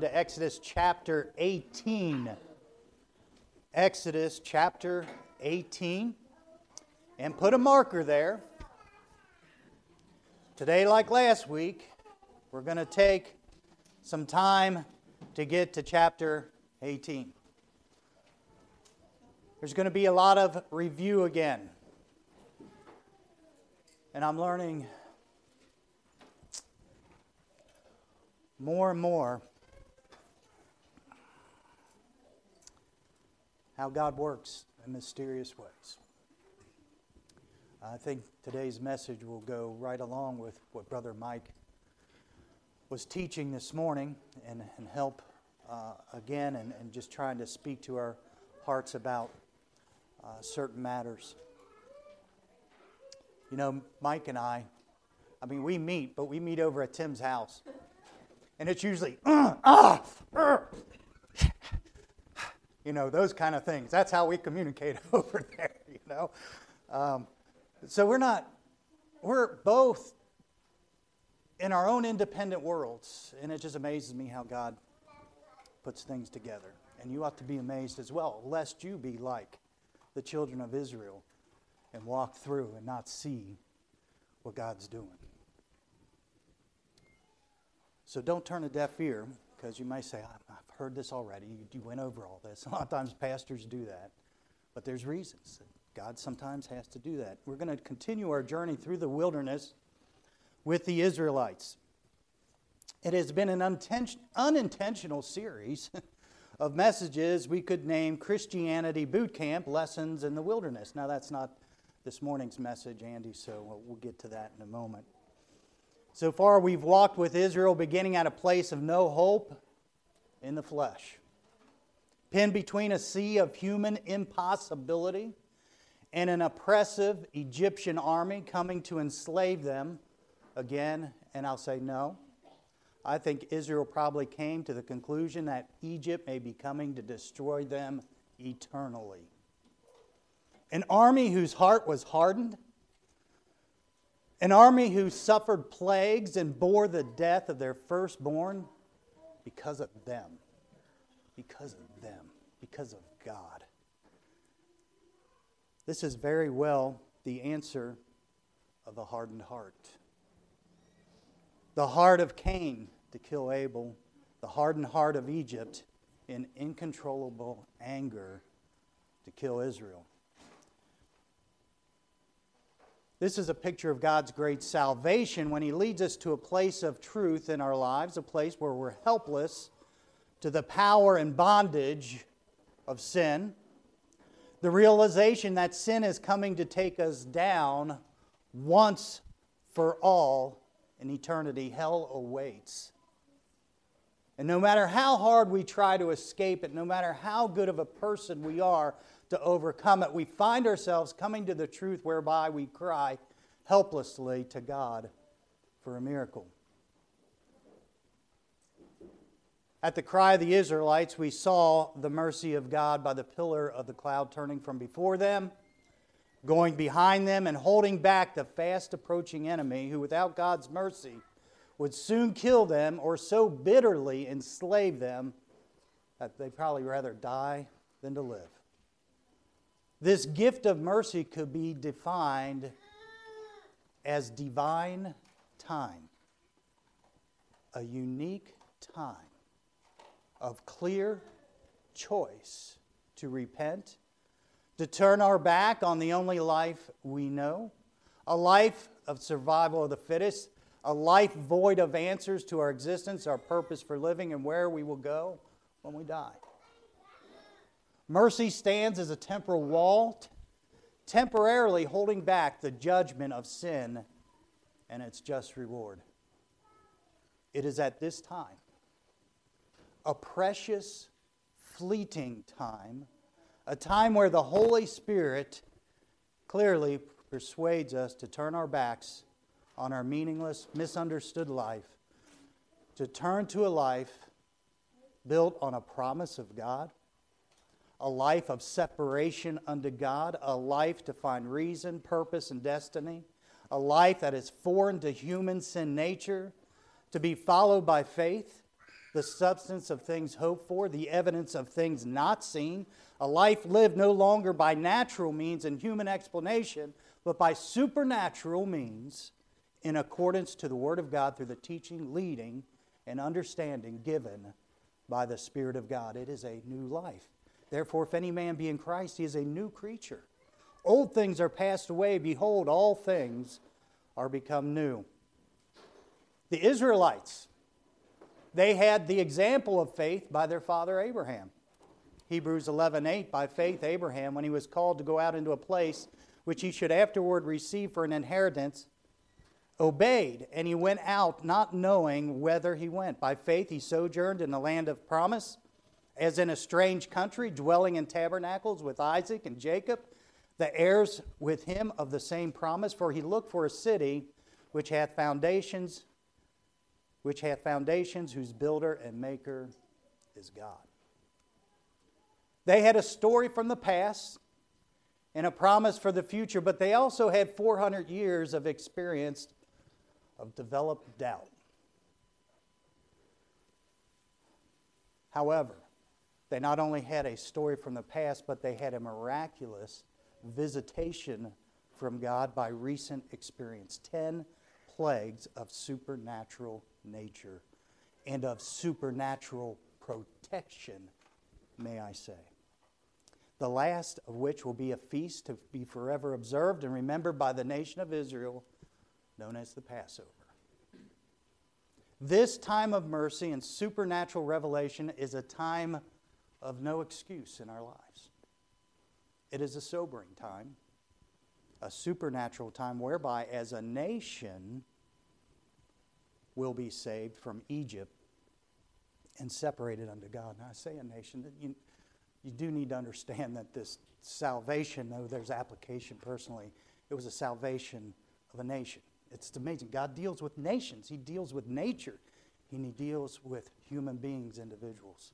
to Exodus chapter 18. Exodus chapter 18. And put a marker there. Today, like last week, we're going to take some time to get to chapter 18. There's going to be a lot of review again. And I'm learning more and more how God works in mysterious ways. I think today's message will go right along with what Brother Mike was teaching this morning and, and help uh, again and, and just trying to speak to our hearts about uh, certain matters. You know, Mike and I, I mean, we meet, but we meet over at Tim's house. And it's usually, uh, ah, uh, you know, those kind of things. That's how we communicate over there, you know. Um, so we're not, we're both in our own independent worlds, and it just amazes me how God puts things together. And you ought to be amazed as well, lest you be like the children of Israel and walk through and not see what God's doing. So don't turn a deaf ear because you may say, I've heard this already. You went over all this. A lot of times pastors do that. But there's reasons. God sometimes has to do that. We're going to continue our journey through the wilderness with the Israelites. It has been an unintentional series of messages we could name Christianity Boot Camp Lessons in the Wilderness. Now, that's not this morning's message, Andy, so we'll get to that in a moment. So far, we've walked with Israel beginning at a place of no hope in the flesh, pinned between a sea of human impossibility and an oppressive Egyptian army coming to enslave them again. And I'll say no. I think Israel probably came to the conclusion that Egypt may be coming to destroy them eternally. An army whose heart was hardened an army who suffered plagues and bore the death of their firstborn because of them. Because of them. Because of God. This is very well the answer of the hardened heart. The heart of Cain to kill Abel, the hardened heart of Egypt in uncontrollable anger to kill Israel. This is a picture of God's great salvation when He leads us to a place of truth in our lives, a place where we're helpless to the power and bondage of sin. The realization that sin is coming to take us down once for all in eternity. Hell awaits. And no matter how hard we try to escape it, no matter how good of a person we are, to overcome it. We find ourselves coming to the truth whereby we cry helplessly to God for a miracle. At the cry of the Israelites, we saw the mercy of God by the pillar of the cloud turning from before them, going behind them, and holding back the fast approaching enemy who, without God's mercy, would soon kill them or so bitterly enslave them that they'd probably rather die than to live. This gift of mercy could be defined as divine time, a unique time of clear choice to repent, to turn our back on the only life we know, a life of survival of the fittest, a life void of answers to our existence, our purpose for living, and where we will go when we die. Mercy stands as a temporal wall, temporarily holding back the judgment of sin and its just reward. It is at this time, a precious, fleeting time, a time where the Holy Spirit clearly persuades us to turn our backs on our meaningless, misunderstood life, to turn to a life built on a promise of God a life of separation unto God, a life to find reason, purpose, and destiny, a life that is foreign to human sin nature, to be followed by faith, the substance of things hoped for, the evidence of things not seen, a life lived no longer by natural means and human explanation, but by supernatural means in accordance to the Word of God through the teaching, leading, and understanding given by the Spirit of God. It is a new life. Therefore, if any man be in Christ, he is a new creature. Old things are passed away. Behold, all things are become new. The Israelites, they had the example of faith by their father Abraham. Hebrews 11:8 by faith Abraham when he was called to go out into a place which he should afterward receive for an inheritance obeyed and he went out not knowing whither he went by faith he sojourned in the land of promise as in a strange country dwelling in tabernacles with Isaac and Jacob the heirs with him of the same promise for he looked for a city which hath foundations which hath foundations whose builder and maker is God they had a story from the past and a promise for the future, but they also had 400 years of experience of developed doubt. However, they not only had a story from the past, but they had a miraculous visitation from God by recent experience 10 plagues of supernatural nature and of supernatural protection, may I say the last of which will be a feast to be forever observed and remembered by the nation of Israel, known as the Passover. This time of mercy and supernatural revelation is a time of no excuse in our lives. It is a sobering time, a supernatural time whereby, as a nation, will be saved from Egypt and separated unto God. Now, I say a nation, you, you do need to understand that this salvation, though there's application personally, it was a salvation of a nation. It's amazing. God deals with nations, He deals with nature, and He deals with human beings, individuals.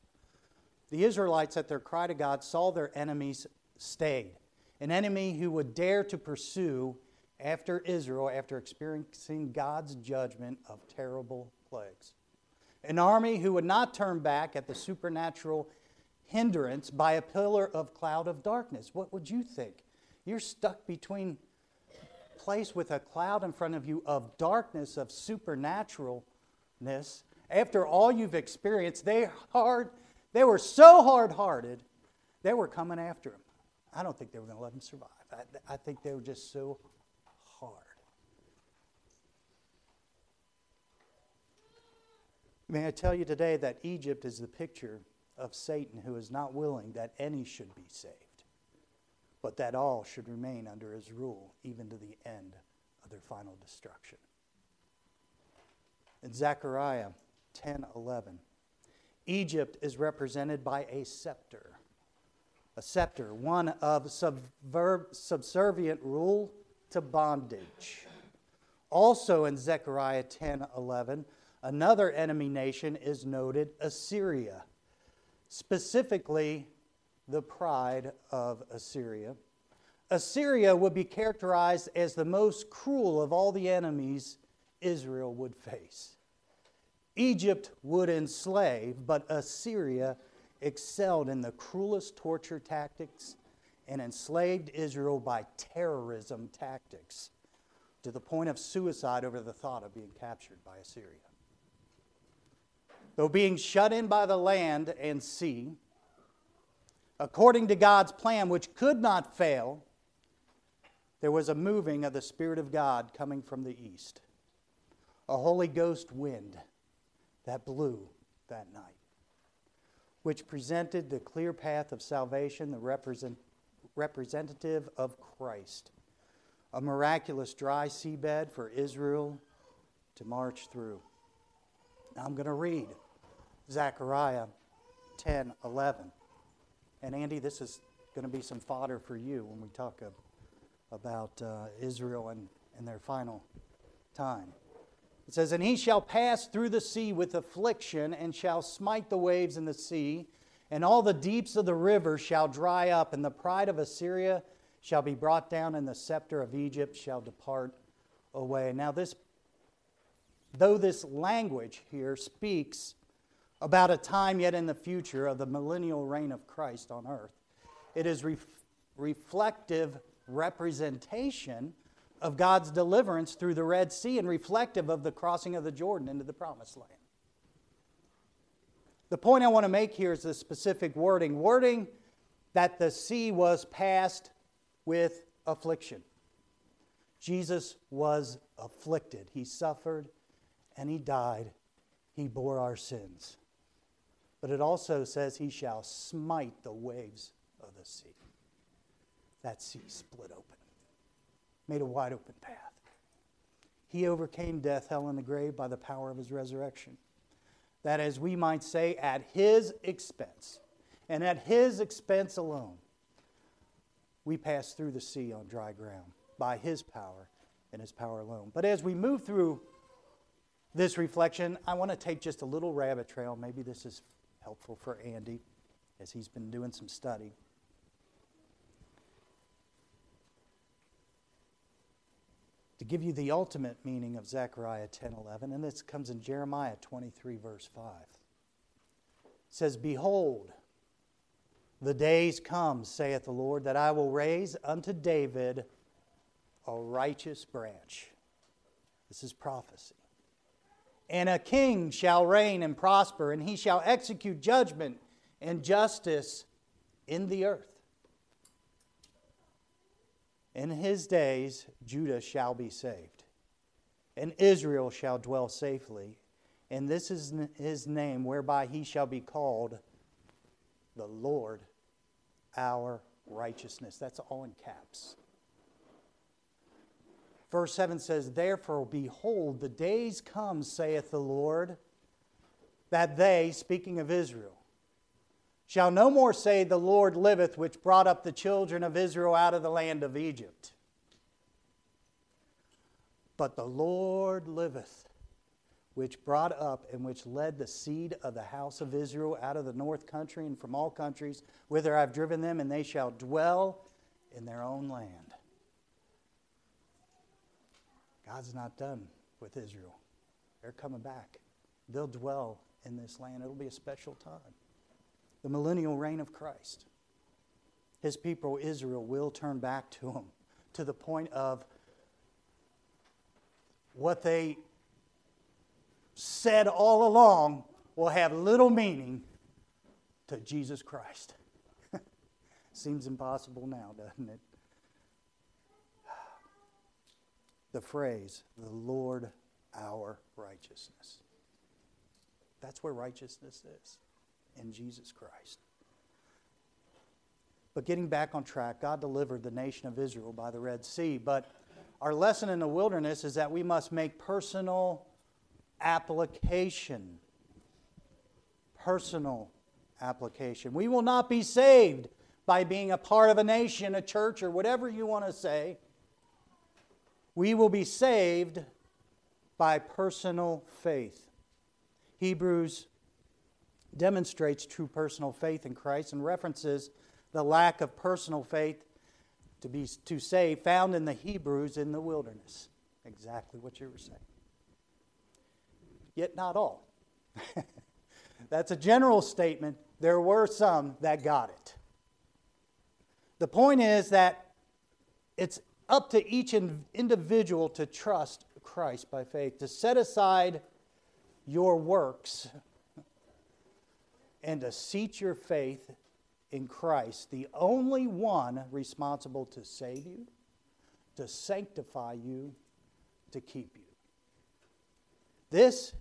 The Israelites, at their cry to God, saw their enemies stayed. An enemy who would dare to pursue after Israel after experiencing God's judgment of terrible plagues. An army who would not turn back at the supernatural hindrance by a pillar of cloud of darkness. What would you think? You're stuck between place with a cloud in front of you of darkness, of supernaturalness. After all you've experienced, they hard, they were so hard-hearted, they were coming after him. I don't think they were going to let him survive. I, I think they were just so hard. May I tell you today that Egypt is the picture of Satan who is not willing that any should be saved, but that all should remain under his rule, even to the end of their final destruction. In Zechariah 10 11, Egypt is represented by a scepter. A scepter, one of subservient rule to bondage. Also in Zechariah 10 11, another enemy nation is noted Assyria specifically the pride of Assyria. Assyria would be characterized as the most cruel of all the enemies Israel would face. Egypt would enslave, but Assyria excelled in the cruelest torture tactics and enslaved Israel by terrorism tactics to the point of suicide over the thought of being captured by Assyria. Though being shut in by the land and sea, according to God's plan, which could not fail, there was a moving of the Spirit of God coming from the east, a Holy Ghost wind that blew that night, which presented the clear path of salvation, the represent, representative of Christ, a miraculous dry seabed for Israel to march through. Now I'm going to read Zechariah 10 11. And Andy, this is going to be some fodder for you when we talk of, about uh, Israel and, and their final time. It says, And he shall pass through the sea with affliction, and shall smite the waves in the sea, and all the deeps of the river shall dry up, and the pride of Assyria shall be brought down, and the scepter of Egypt shall depart away. Now, this, though this language here speaks about a time yet in the future of the millennial reign of Christ on earth. It is ref- reflective representation of God's deliverance through the Red Sea and reflective of the crossing of the Jordan into the promised land. The point I want to make here is the specific wording wording that the sea was passed with affliction. Jesus was afflicted. He suffered and he died. He bore our sins. But it also says he shall smite the waves of the sea. That sea split open, made a wide open path. He overcame death, hell, and the grave by the power of his resurrection. That, as we might say, at his expense, and at his expense alone, we pass through the sea on dry ground by his power and his power alone. But as we move through this reflection, I want to take just a little rabbit trail. Maybe this is helpful for Andy as he's been doing some study. To give you the ultimate meaning of Zechariah 10:11, and this comes in Jeremiah 23 verse 5. It says, "Behold, the days come, saith the Lord, that I will raise unto David a righteous branch." This is prophecy and a king shall reign and prosper, and he shall execute judgment and justice in the earth. In his days, Judah shall be saved, and Israel shall dwell safely. And this is his name, whereby he shall be called the Lord our righteousness. That's all in caps. Verse 7 says, Therefore, behold, the days come, saith the Lord, that they, speaking of Israel, shall no more say, The Lord liveth, which brought up the children of Israel out of the land of Egypt. But the Lord liveth, which brought up and which led the seed of the house of Israel out of the north country and from all countries, whither I have driven them, and they shall dwell in their own land. God's not done with Israel. They're coming back. They'll dwell in this land. It'll be a special time. The millennial reign of Christ. His people, Israel, will turn back to him to the point of what they said all along will have little meaning to Jesus Christ. Seems impossible now, doesn't it? the phrase, the Lord our righteousness. That's where righteousness is in Jesus Christ. But getting back on track, God delivered the nation of Israel by the Red Sea. But our lesson in the wilderness is that we must make personal application. Personal application. We will not be saved by being a part of a nation, a church, or whatever you want to say. We will be saved by personal faith. Hebrews demonstrates true personal faith in Christ and references the lack of personal faith to be to save found in the Hebrews in the wilderness. Exactly what you were saying. Yet not all. That's a general statement. There were some that got it. The point is that it's up to each individual to trust Christ by faith, to set aside your works and to seat your faith in Christ, the only one responsible to save you, to sanctify you, to keep you. This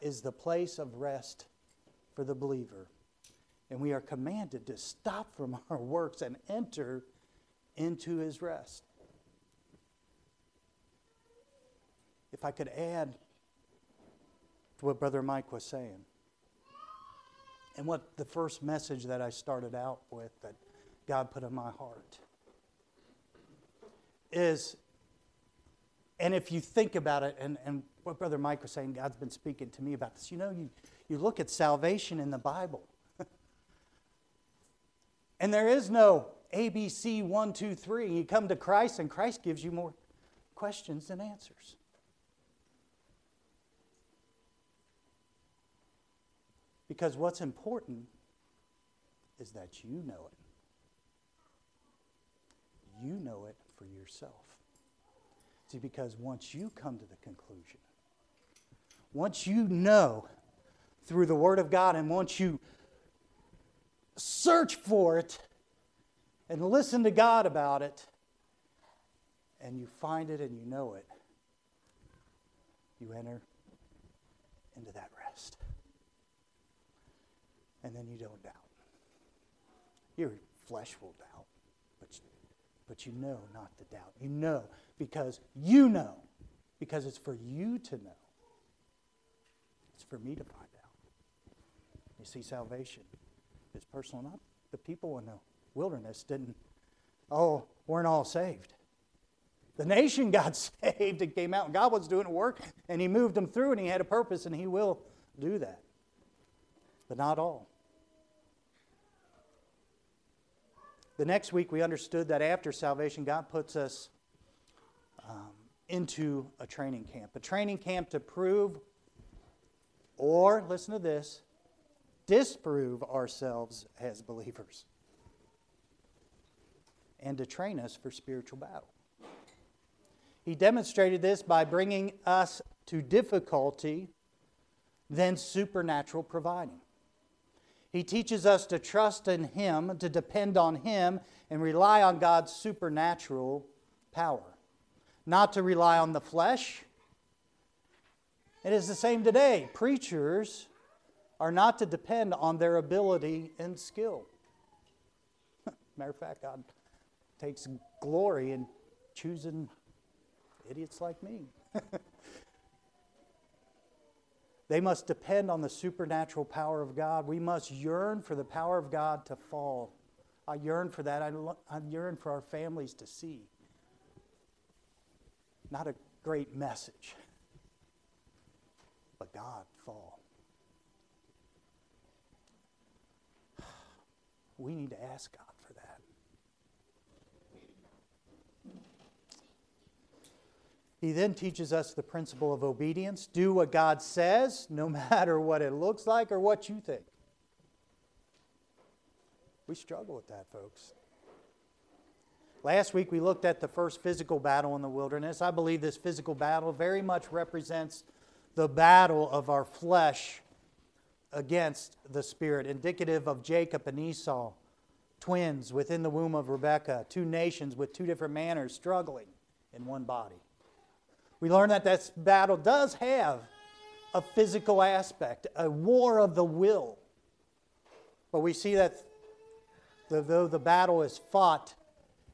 is the place of rest for the believer. And we are commanded to stop from our works and enter into his rest. if I could add to what Brother Mike was saying, and what the first message that I started out with that God put in my heart is, and if you think about it, and, and what Brother Mike was saying, God's been speaking to me about this. You know, you, you look at salvation in the Bible, and there is no ABC one, two, three. You come to Christ, and Christ gives you more questions than answers. Because what's important is that you know it. You know it for yourself. See, because once you come to the conclusion, once you know through the Word of God, and once you search for it and listen to God about it, and you find it and you know it, you enter into that. And then you don't doubt. Your flesh will doubt, but you, but you know not to doubt. You know because you know, because it's for you to know. It's for me to find out. You see, salvation is personal. Not the people in the wilderness didn't, oh, weren't all saved. The nation got saved and came out, and God was doing work, and He moved them through, and He had a purpose, and He will do that. But not all. The next week, we understood that after salvation, God puts us um, into a training camp. A training camp to prove, or listen to this, disprove ourselves as believers, and to train us for spiritual battle. He demonstrated this by bringing us to difficulty, then supernatural providing. He teaches us to trust in Him, to depend on Him, and rely on God's supernatural power. Not to rely on the flesh. It is the same today. Preachers are not to depend on their ability and skill. Matter of fact, God takes glory in choosing idiots like me. they must depend on the supernatural power of God. We must yearn for the power of God to fall. I yearn for that. I, I yearn for our families to see. Not a great message, but God fall. We need to ask God for that. He then teaches us the principle of obedience. Do what God says, no matter what it looks like or what you think. We struggle with that, folks. Last week we looked at the first physical battle in the wilderness. I believe this physical battle very much represents the battle of our flesh against the Spirit, indicative of Jacob and Esau, twins within the womb of Rebekah, two nations with two different manners struggling in one body. We learn that this battle does have a physical aspect, a war of the will. But we see that though the battle is fought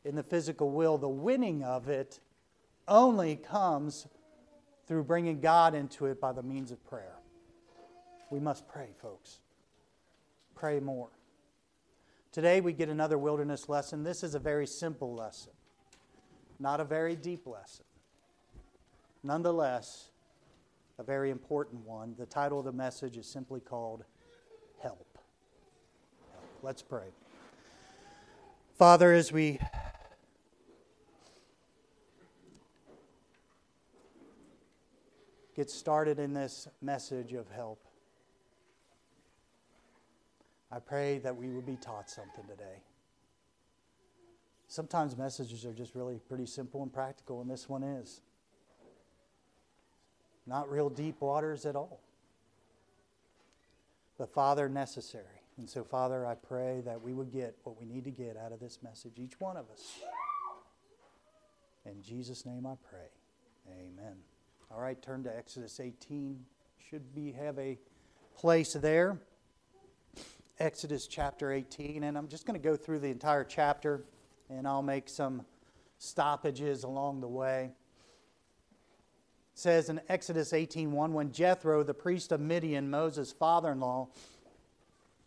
in the physical will, the winning of it only comes through bringing God into it by the means of prayer. We must pray, folks. Pray more. Today we get another wilderness lesson. This is a very simple lesson, not a very deep lesson nonetheless, a very important one. The title of the message is simply called Help. Let's pray. Father, as we get started in this message of help, I pray that we would be taught something today. Sometimes messages are just really pretty simple and practical, and this one is. Not real deep waters at all. But, Father, necessary. And so, Father, I pray that we would get what we need to get out of this message, each one of us. In Jesus' name I pray. Amen. All right, turn to Exodus 18. Should be have a place there. Exodus chapter 18, and I'm just going to go through the entire chapter, and I'll make some stoppages along the way says in Exodus 18:1 when Jethro the priest of Midian Moses' father-in-law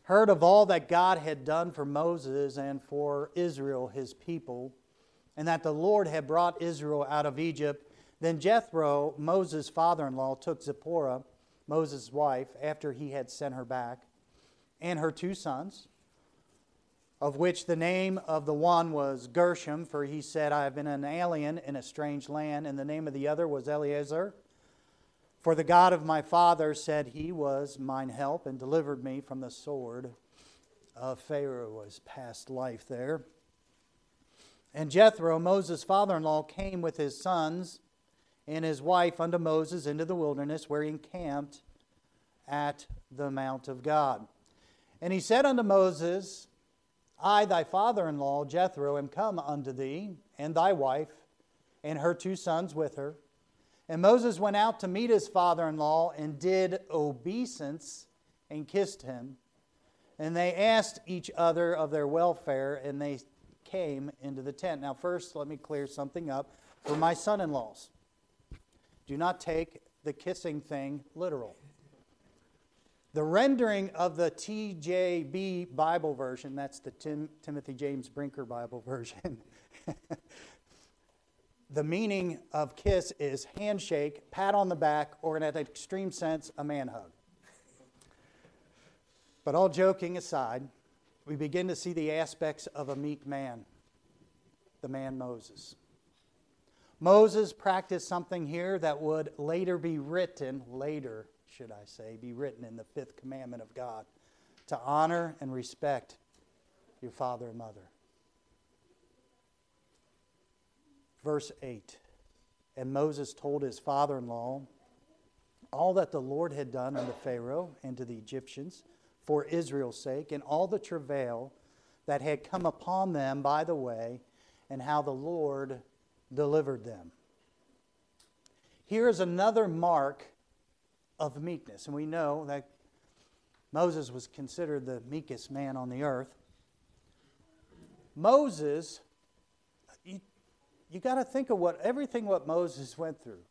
heard of all that God had done for Moses and for Israel his people and that the Lord had brought Israel out of Egypt then Jethro Moses' father-in-law took Zipporah Moses' wife after he had sent her back and her two sons of which the name of the one was Gershom, for he said, I have been an alien in a strange land, and the name of the other was Eleazar. For the God of my father said he was mine help and delivered me from the sword of Pharaoh, was past life there. And Jethro, Moses' father in law, came with his sons and his wife unto Moses into the wilderness, where he encamped at the Mount of God. And he said unto Moses, I, thy father in law, Jethro, am come unto thee, and thy wife, and her two sons with her and Moses went out to meet his father in law and did obeisance and kissed him. And they asked each other of their welfare, and they came into the tent. Now, first, let me clear something up for my son in laws. Do not take the kissing thing literal. The rendering of the TJB Bible version, that's the Tim, Timothy James Brinker Bible version, the meaning of kiss is handshake, pat on the back, or in an extreme sense, a man hug. But all joking aside, we begin to see the aspects of a meek man, the man Moses. Moses practiced something here that would later be written, later, should I say, be written in the fifth commandment of God to honor and respect your father and mother. Verse 8 And Moses told his father in law all that the Lord had done unto Pharaoh and to the Egyptians for Israel's sake, and all the travail that had come upon them by the way, and how the Lord delivered them. Here is another mark of meekness, and we know that Moses was considered the meekest man on the earth. Moses you, you got to think of what everything what Moses went through.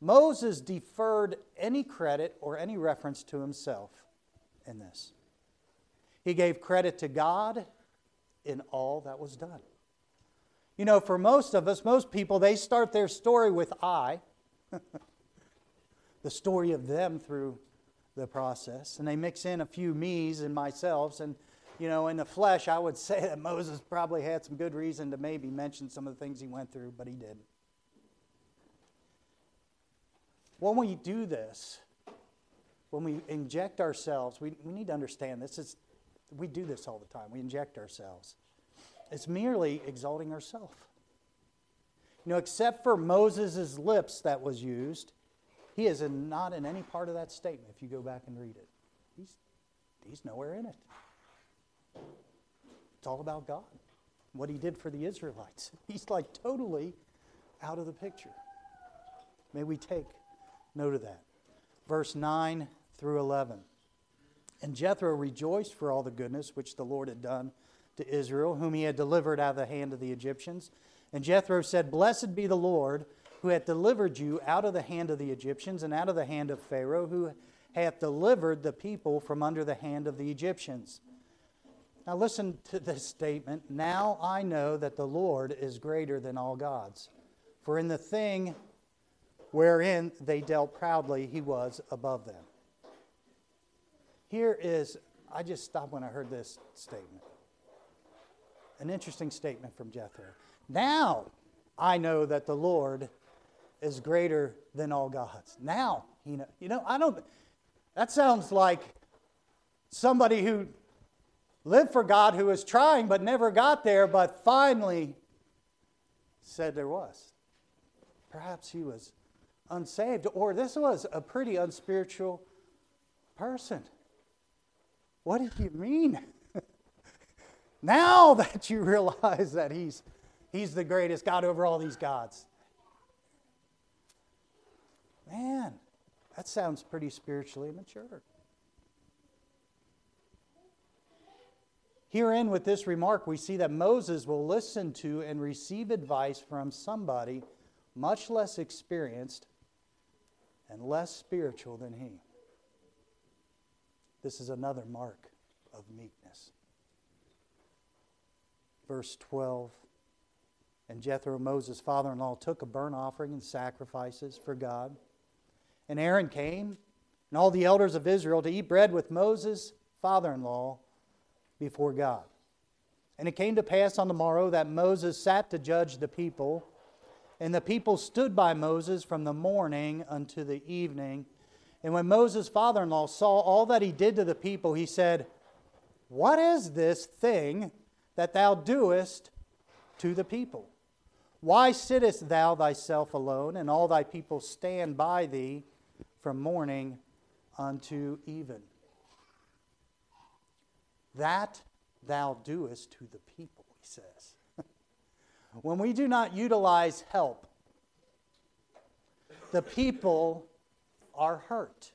Moses deferred any credit or any reference to himself in this. He gave credit to God in all that was done. You know, for most of us, most people, they start their story with I, the story of them through the process, and they mix in a few me's and myself's. and you know, in the flesh, I would say that Moses probably had some good reason to maybe mention some of the things he went through, but he didn't. When we do this, when we inject ourselves, we, we need to understand this is, we do this all the time. We inject ourselves. It's merely exalting ourselves. You know, except for Moses' lips that was used, he is in, not in any part of that statement if you go back and read it. He's, he's nowhere in it. It's all about God, what He did for the Israelites. He's like totally out of the picture. May we take note of that. Verse 9 through 11. And Jethro rejoiced for all the goodness which the Lord had done to Israel, whom he had delivered out of the hand of the Egyptians. And Jethro said, Blessed be the Lord, who hath delivered you out of the hand of the Egyptians and out of the hand of Pharaoh, who hath delivered the people from under the hand of the Egyptians. Now, listen to this statement. Now I know that the Lord is greater than all gods. For in the thing wherein they dealt proudly, he was above them. Here is, I just stopped when I heard this statement. An interesting statement from Jethro. Now I know that the Lord is greater than all gods. Now, you know, you know, I don't, that sounds like somebody who lived for God who was trying but never got there, but finally said there was. Perhaps he was unsaved, or this was a pretty unspiritual person. What do you mean? now that you realize that he's, he's the greatest God over all these gods. Man, that sounds pretty spiritually mature. Herein, with this remark, we see that Moses will listen to and receive advice from somebody much less experienced and less spiritual than he. This is another mark of meekness. Verse 12 And Jethro, Moses' father in law, took a burnt offering and sacrifices for God. And Aaron came, and all the elders of Israel, to eat bread with Moses' father in law before God. And it came to pass on the morrow that Moses sat to judge the people, And the people stood by Moses from the morning unto the evening. And when Moses' father in law saw all that he did to the people, he said, What is this thing that thou doest to the people? Why sittest thou thyself alone, and all thy people stand by thee from morning unto even? That thou doest to the people, he says. when we do not utilize help, the people are hurt.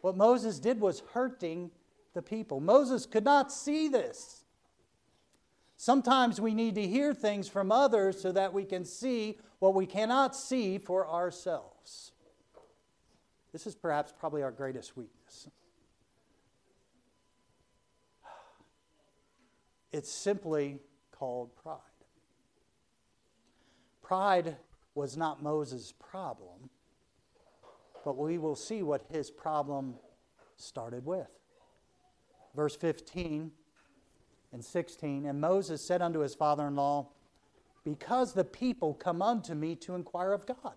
What Moses did was hurting the people. Moses could not see this. Sometimes we need to hear things from others so that we can see what we cannot see for ourselves. This is perhaps probably our greatest weakness. It's simply called pride. Pride was not Moses' problem, but we will see what his problem started with. Verse 15 and 16 And Moses said unto his father in law, Because the people come unto me to inquire of God.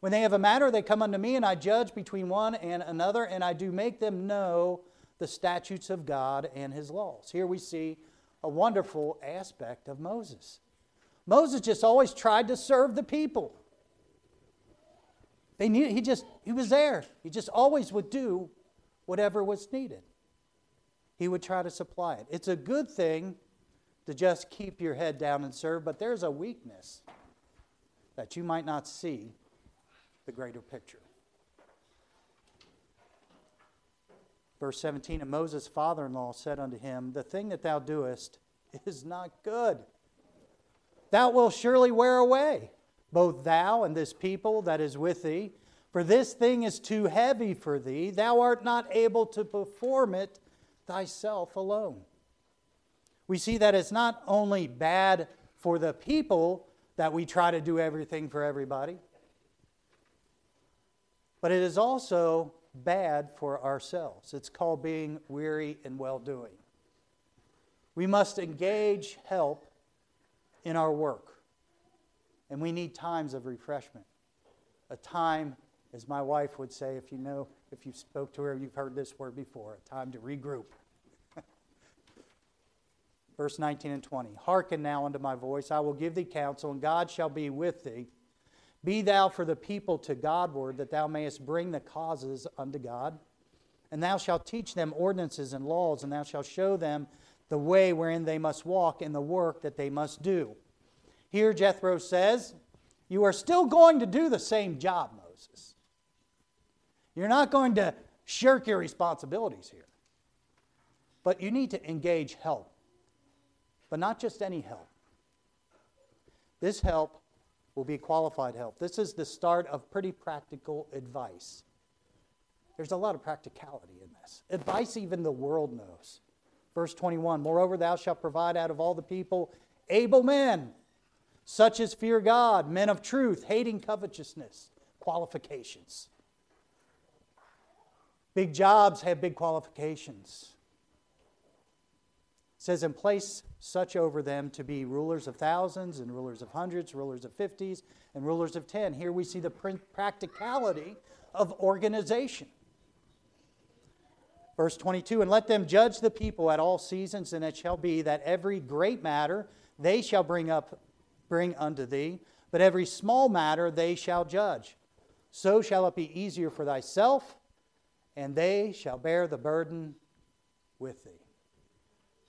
When they have a matter, they come unto me, and I judge between one and another, and I do make them know the statutes of God and his laws. Here we see a wonderful aspect of Moses. Moses just always tried to serve the people. They he just he was there. He just always would do whatever was needed. He would try to supply it. It's a good thing to just keep your head down and serve, but there's a weakness that you might not see the greater picture. Verse 17 And Moses' father in law said unto him, The thing that thou doest is not good. Thou wilt surely wear away, both thou and this people that is with thee. For this thing is too heavy for thee. Thou art not able to perform it thyself alone. We see that it's not only bad for the people that we try to do everything for everybody, but it is also bad for ourselves. It's called being weary and well doing. We must engage help in our work, and we need times of refreshment. A time, as my wife would say, if you know, if you spoke to her, you've heard this word before, a time to regroup. Verse 19 and 20 Hearken now unto my voice, I will give thee counsel, and God shall be with thee. Be thou for the people to Godward, that thou mayest bring the causes unto God. And thou shalt teach them ordinances and laws, and thou shalt show them the way wherein they must walk and the work that they must do. Here, Jethro says, You are still going to do the same job, Moses. You're not going to shirk your responsibilities here. But you need to engage help. But not just any help. This help will be qualified help. This is the start of pretty practical advice. There's a lot of practicality in this. Advice even the world knows. Verse 21 Moreover, thou shalt provide out of all the people able men, such as fear God, men of truth, hating covetousness. Qualifications. Big jobs have big qualifications. Says, and place such over them to be rulers of thousands and rulers of hundreds, rulers of fifties, and rulers of ten. Here we see the practicality of organization. Verse 22 And let them judge the people at all seasons, and it shall be that every great matter they shall bring up, bring unto thee, but every small matter they shall judge. So shall it be easier for thyself, and they shall bear the burden with thee.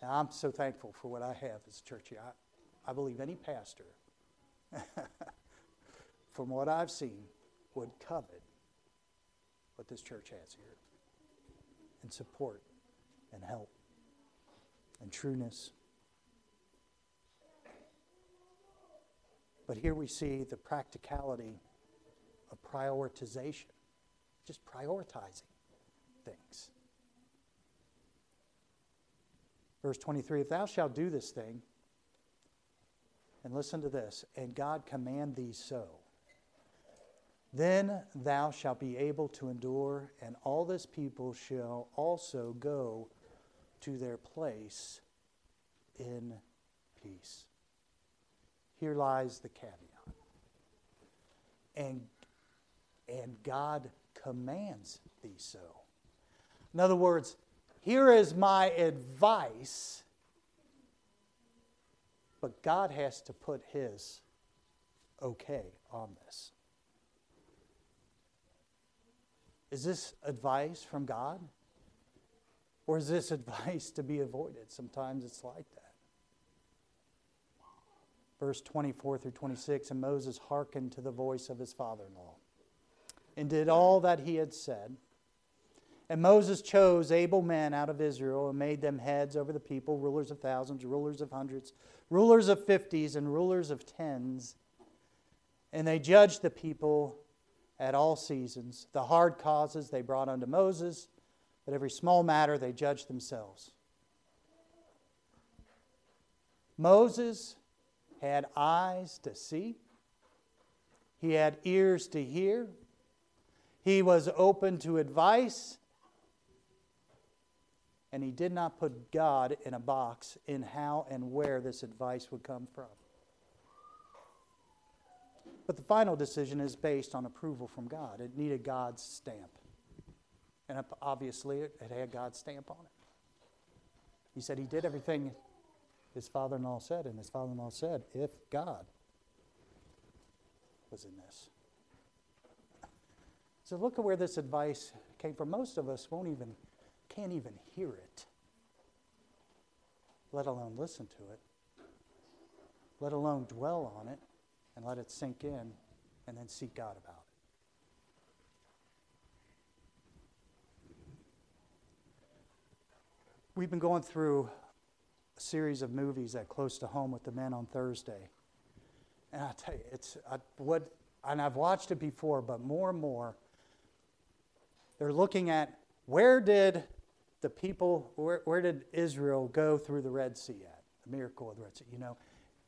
Now, I'm so thankful for what I have as a church. I, I believe any pastor, from what I've seen, would covet what this church has here and support and help and trueness. But here we see the practicality of prioritization, just prioritizing things. Verse 23 If thou shalt do this thing, and listen to this, and God command thee so, then thou shalt be able to endure, and all this people shall also go to their place in peace. here lies the caveat. And, and God commands thee so. In other words, here is my advice, but God has to put his okay on this. Is this advice from God? Or is this advice to be avoided? Sometimes it's like that. Verse 24 through 26 And Moses hearkened to the voice of his father in law and did all that he had said. And Moses chose able men out of Israel and made them heads over the people, rulers of thousands, rulers of hundreds, rulers of fifties, and rulers of tens. And they judged the people at all seasons. The hard causes they brought unto Moses, but every small matter they judged themselves. Moses had eyes to see, he had ears to hear, he was open to advice, and he did not put God in a box in how and where this advice would come from. But the final decision is based on approval from God. It needed God's stamp. And obviously, it had God's stamp on it. He said he did everything his father in law said, and his father in law said, if God was in this. So look at where this advice came from. Most of us won't even, can't even hear it, let alone listen to it, let alone dwell on it and let it sink in and then seek God about it. We've been going through a series of movies at Close to Home with the men on Thursday. And I tell you, it's I, what, and I've watched it before, but more and more, they're looking at where did the people, where, where did Israel go through the Red Sea at? The miracle of the Red Sea, you know?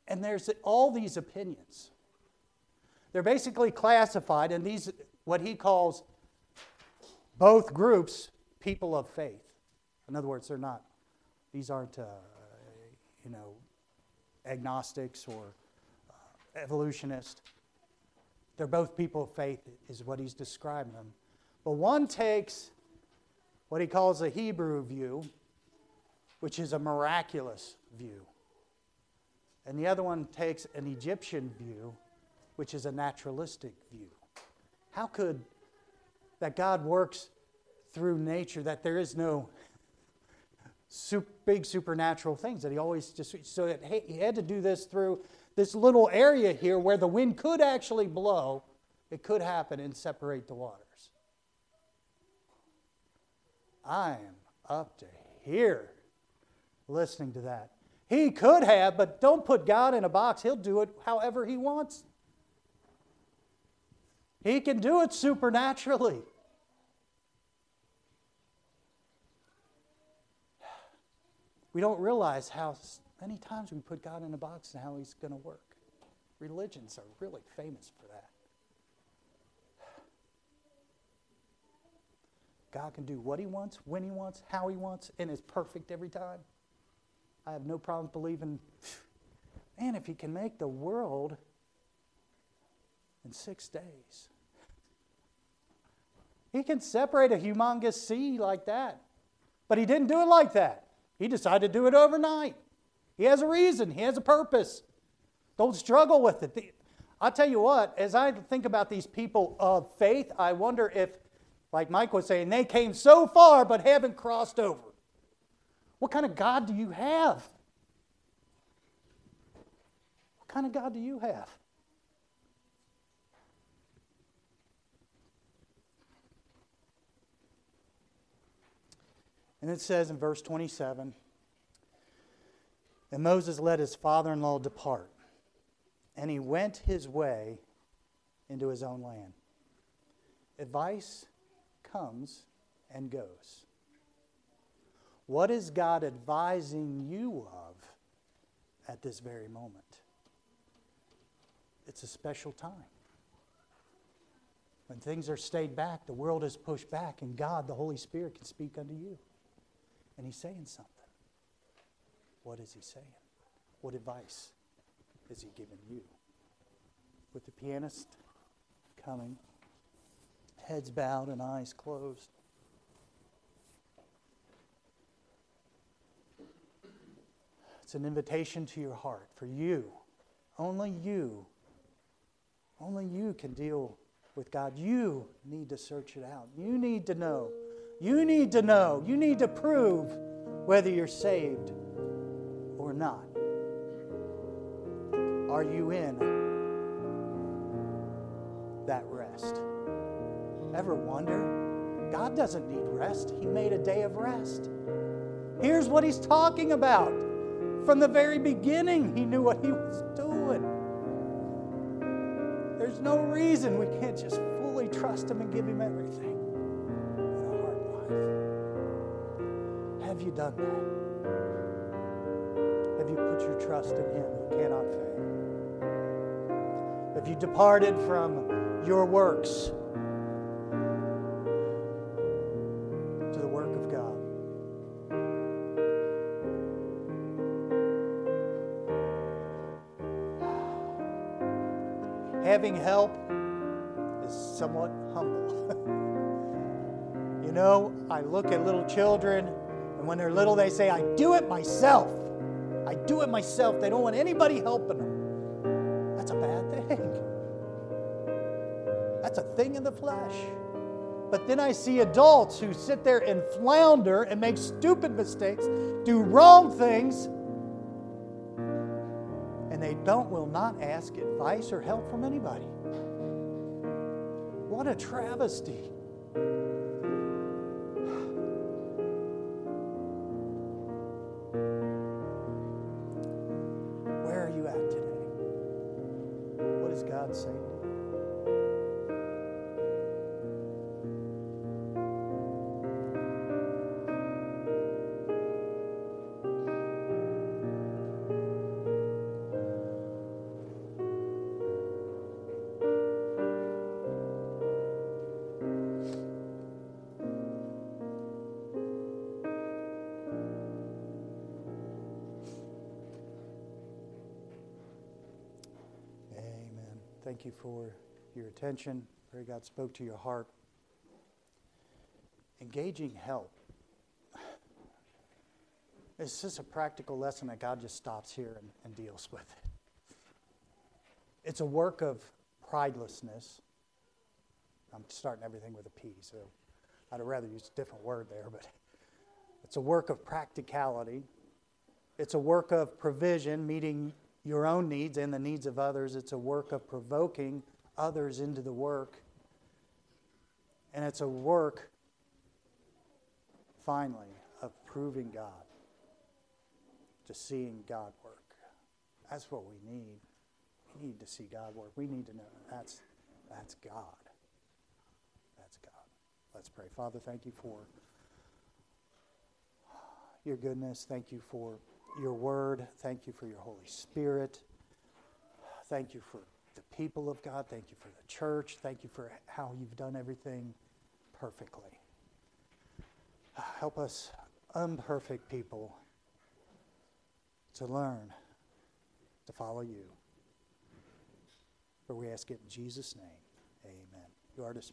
And there's all these opinions. They're basically classified in these, what he calls both groups, people of faith. In other words, they're not, these aren't, uh, you know, agnostics or uh, evolutionists. They're both people of faith, is what he's describing them. But one takes what he calls a Hebrew view, which is a miraculous view. And the other one takes an Egyptian view, which is a naturalistic view. How could that God works through nature, that there is no super, big supernatural things, that He always just, so that He had to do this through this little area here where the wind could actually blow, it could happen and separate the waters. I am up to here listening to that. He could have, but don't put God in a box. He'll do it however He wants. He can do it supernaturally. We don't realize how many times we put God in a box and how He's going to work. Religions are really famous for that. God can do what He wants, when He wants, how He wants, and is perfect every time. I have no problem believing, man, if He can make the world in six days, he can separate a humongous sea like that. But he didn't do it like that. He decided to do it overnight. He has a reason, he has a purpose. Don't struggle with it. I'll tell you what, as I think about these people of faith, I wonder if, like Mike was saying, they came so far but haven't crossed over. What kind of God do you have? What kind of God do you have? And it says in verse 27 And Moses let his father in law depart, and he went his way into his own land. Advice comes and goes. What is God advising you of at this very moment? It's a special time. When things are stayed back, the world is pushed back, and God, the Holy Spirit, can speak unto you. And he's saying something. What is he saying? What advice? is He giving you? With the pianist coming, heads bowed and eyes closed. It's an invitation to your heart for you. Only you. Only you can deal with God. You need to search it out. You need to know. You need to know. You need to prove whether you're saved or not. Are you in Ever wonder? God doesn't need rest, He made a day of rest. Here's what He's talking about. From the very beginning, He knew what He was doing. There's no reason we can't just fully trust Him and give Him everything in our heart life. Have you done that? Have you put your trust in Him who cannot fail? Have you departed from your works Help is somewhat humble. you know, I look at little children, and when they're little, they say, I do it myself. I do it myself. They don't want anybody helping them. That's a bad thing. That's a thing in the flesh. But then I see adults who sit there and flounder and make stupid mistakes, do wrong things, they don't will not ask advice or help from anybody. What a travesty. You for your attention. Pray God spoke to your heart. Engaging help. It's just a practical lesson that God just stops here and, and deals with it. It's a work of pridelessness. I'm starting everything with a P, so I'd rather use a different word there, but it's a work of practicality. It's a work of provision, meeting your own needs and the needs of others. It's a work of provoking others into the work. And it's a work, finally, of proving God, to seeing God work. That's what we need. We need to see God work. We need to know that's, that's God. That's God. Let's pray. Father, thank you for your goodness. Thank you for your word. Thank you for your Holy Spirit. Thank you for the people of God. Thank you for the church. Thank you for how you've done everything perfectly. Help us, imperfect people, to learn to follow you. For we ask it in Jesus' name. Amen. You are dismissed.